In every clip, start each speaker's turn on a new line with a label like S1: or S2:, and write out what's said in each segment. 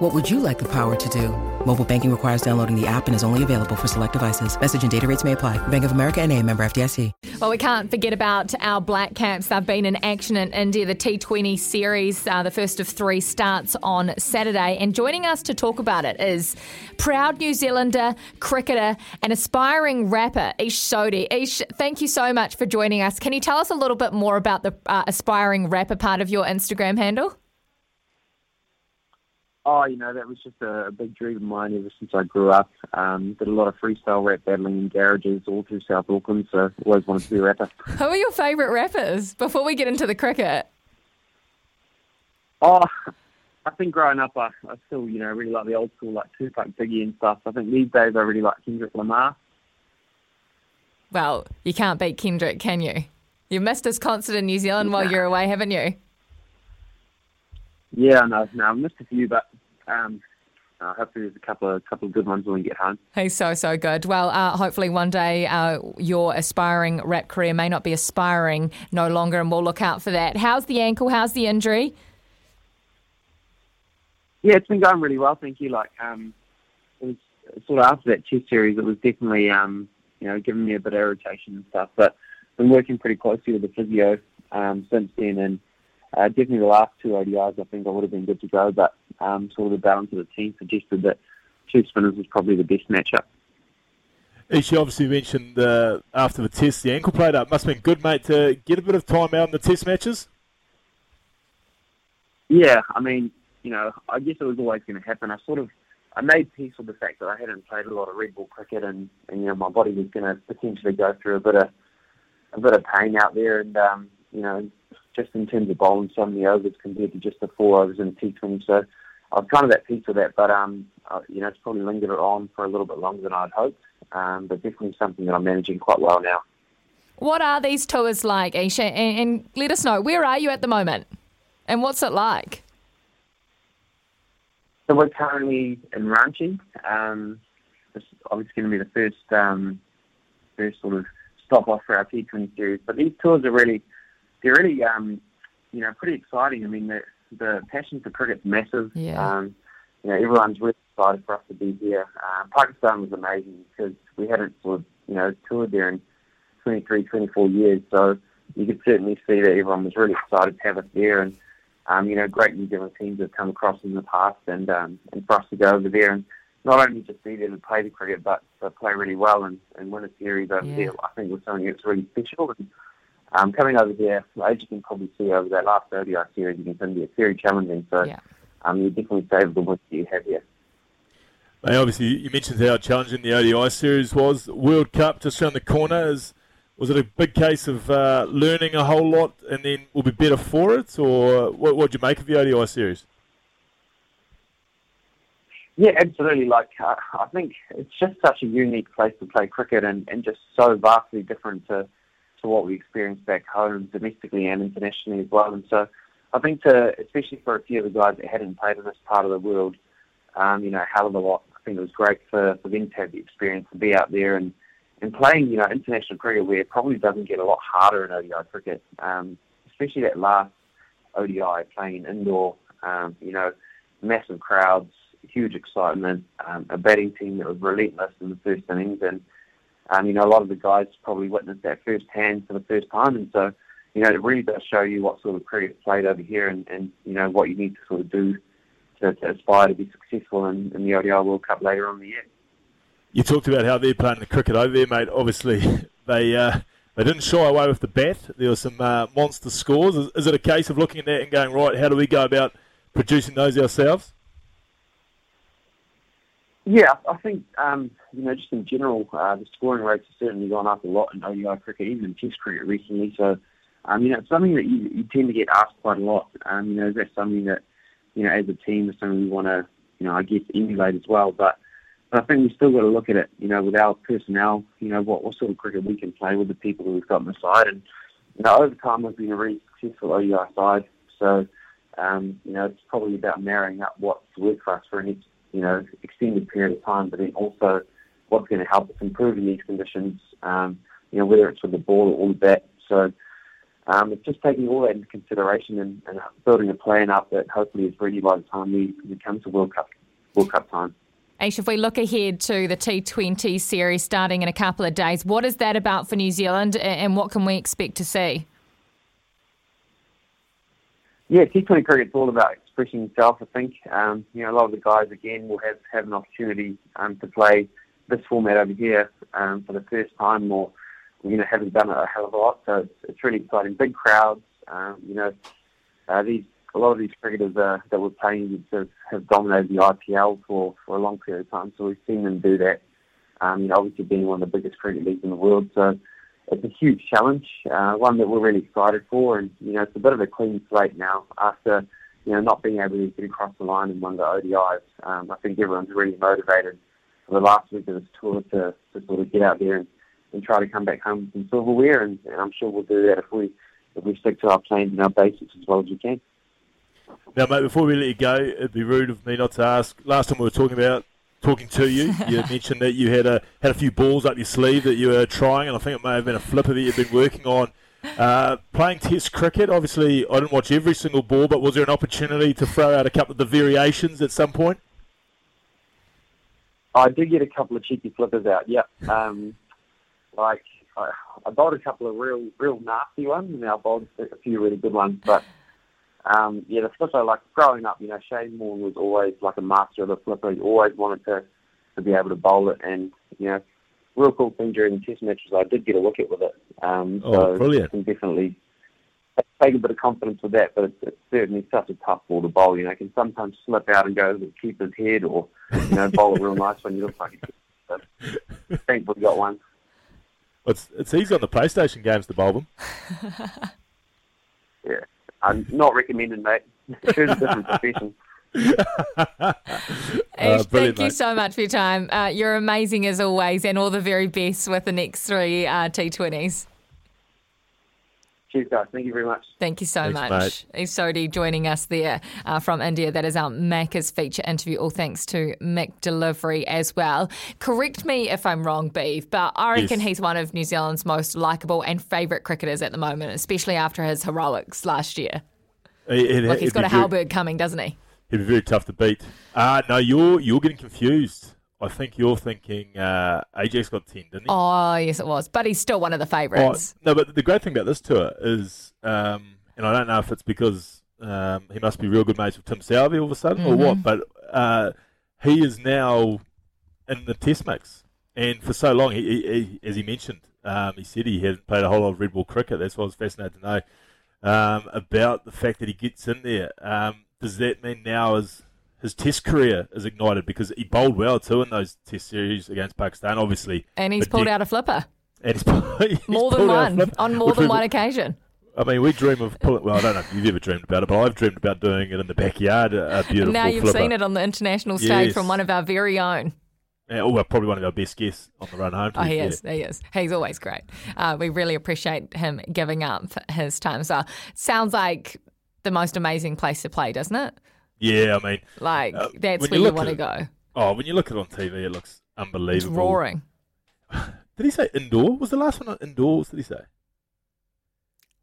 S1: What would you like the power to do? Mobile banking requires downloading the app and is only available for select devices. Message and data rates may apply. Bank of America and a member FDIC.
S2: Well, we can't forget about our Black Caps. They've been in action in India. The T20 series, uh, the first of three, starts on Saturday. And joining us to talk about it is proud New Zealander, cricketer, and aspiring rapper, Ish Sodhi. Ish, thank you so much for joining us. Can you tell us a little bit more about the uh, aspiring rapper part of your Instagram handle?
S3: Oh, you know, that was just a, big dream of mine ever since I grew up. Um, did a lot of freestyle rap battling in garages all through South Auckland, so always wanted to be a rapper.
S2: Who are your favourite rappers before we get into the cricket?
S3: Oh, I think growing up, I, I still, you know, really like the old school, like Tupac, Biggie and stuff. I think these days I really like Kendrick Lamar.
S2: Well, you can't beat Kendrick, can you? You've missed his concert in New Zealand while you're away, haven't you?
S3: Yeah, no, no, I've missed a few, but um, uh, hopefully there's a couple of couple of good ones when we get home.
S2: He's so so good. Well, uh, hopefully one day uh, your aspiring rap career may not be aspiring no longer, and we'll look out for that. How's the ankle? How's the injury?
S3: Yeah, it's been going really well, thank you. Like, um, it was sort of after that test series, it was definitely um, you know giving me a bit of irritation and stuff, but been working pretty closely with the physio um, since then, and uh, definitely the last two ODIs, I think I would have been good to go, but um, sort of the balance of the team suggested that two spinners was probably the best matchup.
S4: Ishi obviously mentioned uh, after the test the ankle played up. Must have been good, mate, to get a bit of time out in the test matches.
S3: Yeah, I mean, you know, I guess it was always going to happen. I sort of, I made peace with the fact that I hadn't played a lot of red ball cricket, and, and you know, my body was going to potentially go through a bit of a bit of pain out there, and um, you know, just in terms of bowling so many overs compared to just the four overs in T20. So I was kind of at peace with that, but um, uh, you know, it's probably lingered on for a little bit longer than I'd hoped. Um, but definitely something that I'm managing quite well now.
S2: What are these tours like, Isha? And, and let us know where are you at the moment, and what's it like?
S3: So we're currently in Ranchi. Um, this is obviously going to be the first um, first sort of stop off for our T20 series. But these tours are really they're really, um, you know, pretty exciting. I mean, the, the passion for cricket's massive.
S2: Yeah.
S3: Um, you know, everyone's really excited for us to be here. Uh, Pakistan was amazing because we hadn't sort of, you know, toured there in 23, 24 years. So you could certainly see that everyone was really excited to have us there. And, um, you know, great New Zealand teams have come across in the past and, um, and for us to go over there and not only just be there to play the cricket, but to play really well and, and win a series over
S2: Yeah.
S3: there, I think was something that's really special. And, um, coming over there, as you can probably see over that last ODI series against India, it's very challenging. So
S2: Yeah.
S3: um, you definitely save the wins that you have here.
S4: Mate, obviously, you mentioned how challenging the ODI series was. World Cup just around the corner. Is, was it a big case of uh, learning a whole lot and then we'll be better for it? Or what would you make of the ODI series?
S3: Yeah, absolutely. Like uh, I think it's just such a unique place to play cricket, and, and just so vastly different to to what we experience back home, domestically and internationally as well. And so, I think to especially for a few of the guys that hadn't played in this part of the world, um, you know, a hell of a lot. I think it was great for, for them to have the experience to be out there and and playing, you know, international cricket where it probably doesn't get a lot harder in ODI cricket, um, especially that last ODI playing Indore. Um, you know, massive crowds, huge excitement, um, a batting team that was relentless in the first innings, and um, you know a lot of the guys probably witnessed that firsthand for the first time, and so you know it really does show you what sort of cricket played over here, and, and you know what you need to sort of do to, to aspire to be successful in, in the ODI World Cup later on in the year.
S4: You talked about how they're playing the cricket over there, mate. Obviously, they uh, they didn't shy away with the bat. There were some uh, monster scores. Is, is it a case of looking at that and going, right, how do we go about producing those ourselves?
S3: Yeah, I think um, you know just in general, uh, the scoring rates have certainly gone up a lot in ODI cricket, even in Test cricket recently. So, um, you know, it's something that you, you tend to get asked quite a lot. Um, you know, is that something that you know as a team is something we want to, you know, I guess emulate as well. But But I think we've still got to look at it, you know, with our personnel, you know, what, what sort of cricket we can play with the people that we've got on the side. And, you know, over time we've been a really successful ODI side. So, um, you know, it's probably about marrying up what's worked for us for an, you know, extended period of time, but then also what's going to help us improve in these conditions, um, you know, whether it's with the ball or the bat. So, um, it's just taking all that into consideration and, and building a plan up that hopefully is ready by the time we, we come to World Cup World Cup time.
S2: Ish, if we look ahead to the T20 series starting in a couple of days, what is that about for New Zealand and what can we expect to see?
S3: Yeah, T20 cricket's all about expressing yourself, I think. Um, you know, a lot of the guys, again, will have, have an opportunity um, to play this format over here um, for the first time or, you know, haven't done it a hell of a lot. So it's, it's really exciting. Big crowds, um, you know, uh, these a lot of these cricketers uh, that we're playing have, have dominated the IPL for, for a long period of time, so we've seen them do that. Um, you know, obviously being one of the biggest cricket leagues in the world, so it's a huge challenge, uh, one that we're really excited for, and you know, it's a bit of a clean slate now after you know not being able to get across the line in one of the ODIs. Um, I think everyone's really motivated for the last week of this tour to, to sort of get out there and, and try to come back home with some silverware, and, and I'm sure we'll do that if we if we stick to our plans and our basics as well as we can.
S4: Now, mate, before we let you go, it'd be rude of me not to ask. Last time we were talking about talking to you, you mentioned that you had a had a few balls up your sleeve that you were trying, and I think it may have been a flipper that you've been working on. Uh, playing Test cricket, obviously, I didn't watch every single ball, but was there an opportunity to throw out a couple of the variations at some point?
S3: I did get a couple of cheeky flippers out. Yeah, um, like I, I bowled a couple of real, real nasty ones, and I bowled a few really good ones, but um, yeah, the flipper, like growing up, you know, Shane Warne was always like a master of the flipper. He always wanted to, to be able to bowl it. And, you know, real cool thing during the test matches, I did get a wicket with it. Um,
S4: oh, so brilliant. I
S3: can definitely take a bit of confidence with that, but it's, it's certainly such a tough ball to bowl. You know, it can sometimes slip out and go to the keeper's head or, you know, bowl a real nice one. You look like a thankfully got one.
S4: It's, it's easy on the PlayStation games to bowl them.
S3: yeah. I'm not recommending, mate. Choose a different profession. uh,
S2: thank you so much for your time. Uh, you're amazing as always, and all the very best with the next three uh,
S3: T20s. Cheers, guys. Thank you very much.
S2: Thank you so
S4: Thanks,
S2: much. Ish Sodhi joining us there uh, from India. That is our Macca's feature interview. All thanks to McDelivery as well. Correct me if I'm wrong, Beef, but I reckon yes. he's one of New Zealand's most likeable and favourite cricketers at the moment, especially after his heroics last year. It, it, Look, he's got a Halberg coming, doesn't he?
S4: He'd be very tough to beat. Uh, no, you're you're getting confused. I think you're thinking uh, Ajaz got 10, didn't he?
S2: Oh, yes, it was. But he's still one of the favourites.
S4: Oh, no, but the great thing about this tour is, um, and I don't know if it's because um, he must be real good mates with Tim Southee all of a sudden mm-hmm. or what, but uh, he is now in the test mix. And for so long, he, he, as he mentioned, um, he said he hadn't played a whole lot of red ball cricket. That's why I was fascinated to know um, about the fact that he gets in there. Does that mean now is his Test career is ignited because he bowled well too in those Test series against Pakistan, obviously.
S2: And he's pulled out a flipper.
S4: And he's, he's
S2: more than one on more than one occasion.
S4: I mean, we dream of pulling. Well, I don't know if you've ever dreamed about it, but I've dreamed about doing it in the backyard. A beautiful.
S2: Now you've
S4: flipper.
S2: seen it on the international stage yes. from one of our very own.
S4: Yeah, oh, well, probably one of our best guests on the run home.
S2: Oh, he is. He is. He's always great. Uh, we really appreciate him giving up his time. So, sounds like the most amazing place to play, doesn't it?
S4: Yeah, I mean,
S2: like uh, that's where you, you want to go.
S4: Oh, when you look at it on TV, it looks unbelievable. It's
S2: roaring.
S4: Did he say indoor? Was the last one indoors? Did he say?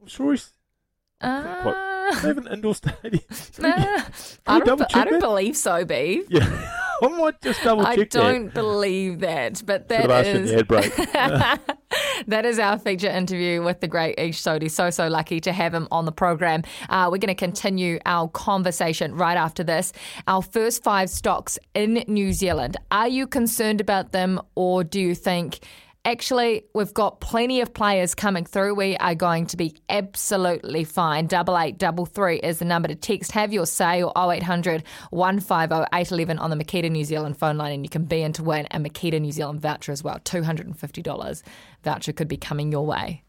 S4: I'm sure he's.
S2: Uh,
S4: they have an indoor stadium.
S2: Uh, I don't, I don't believe so, B.
S4: Yeah. I might just double check
S2: I don't that. believe that, but that is that is our feature interview with the great Ish Sodhi. So so lucky to have him on the program. Uh, we're going to continue our conversation right after this. Our first five stocks in New Zealand. Are you concerned about them, or do you think? Actually, we've got plenty of players coming through. We are going to be absolutely fine. Double eight double three is the number to text. Have your say or 0800 150 811 on the Makita New Zealand phone line, and you can be in to win a Makita New Zealand voucher as well. $250 voucher could be coming your way.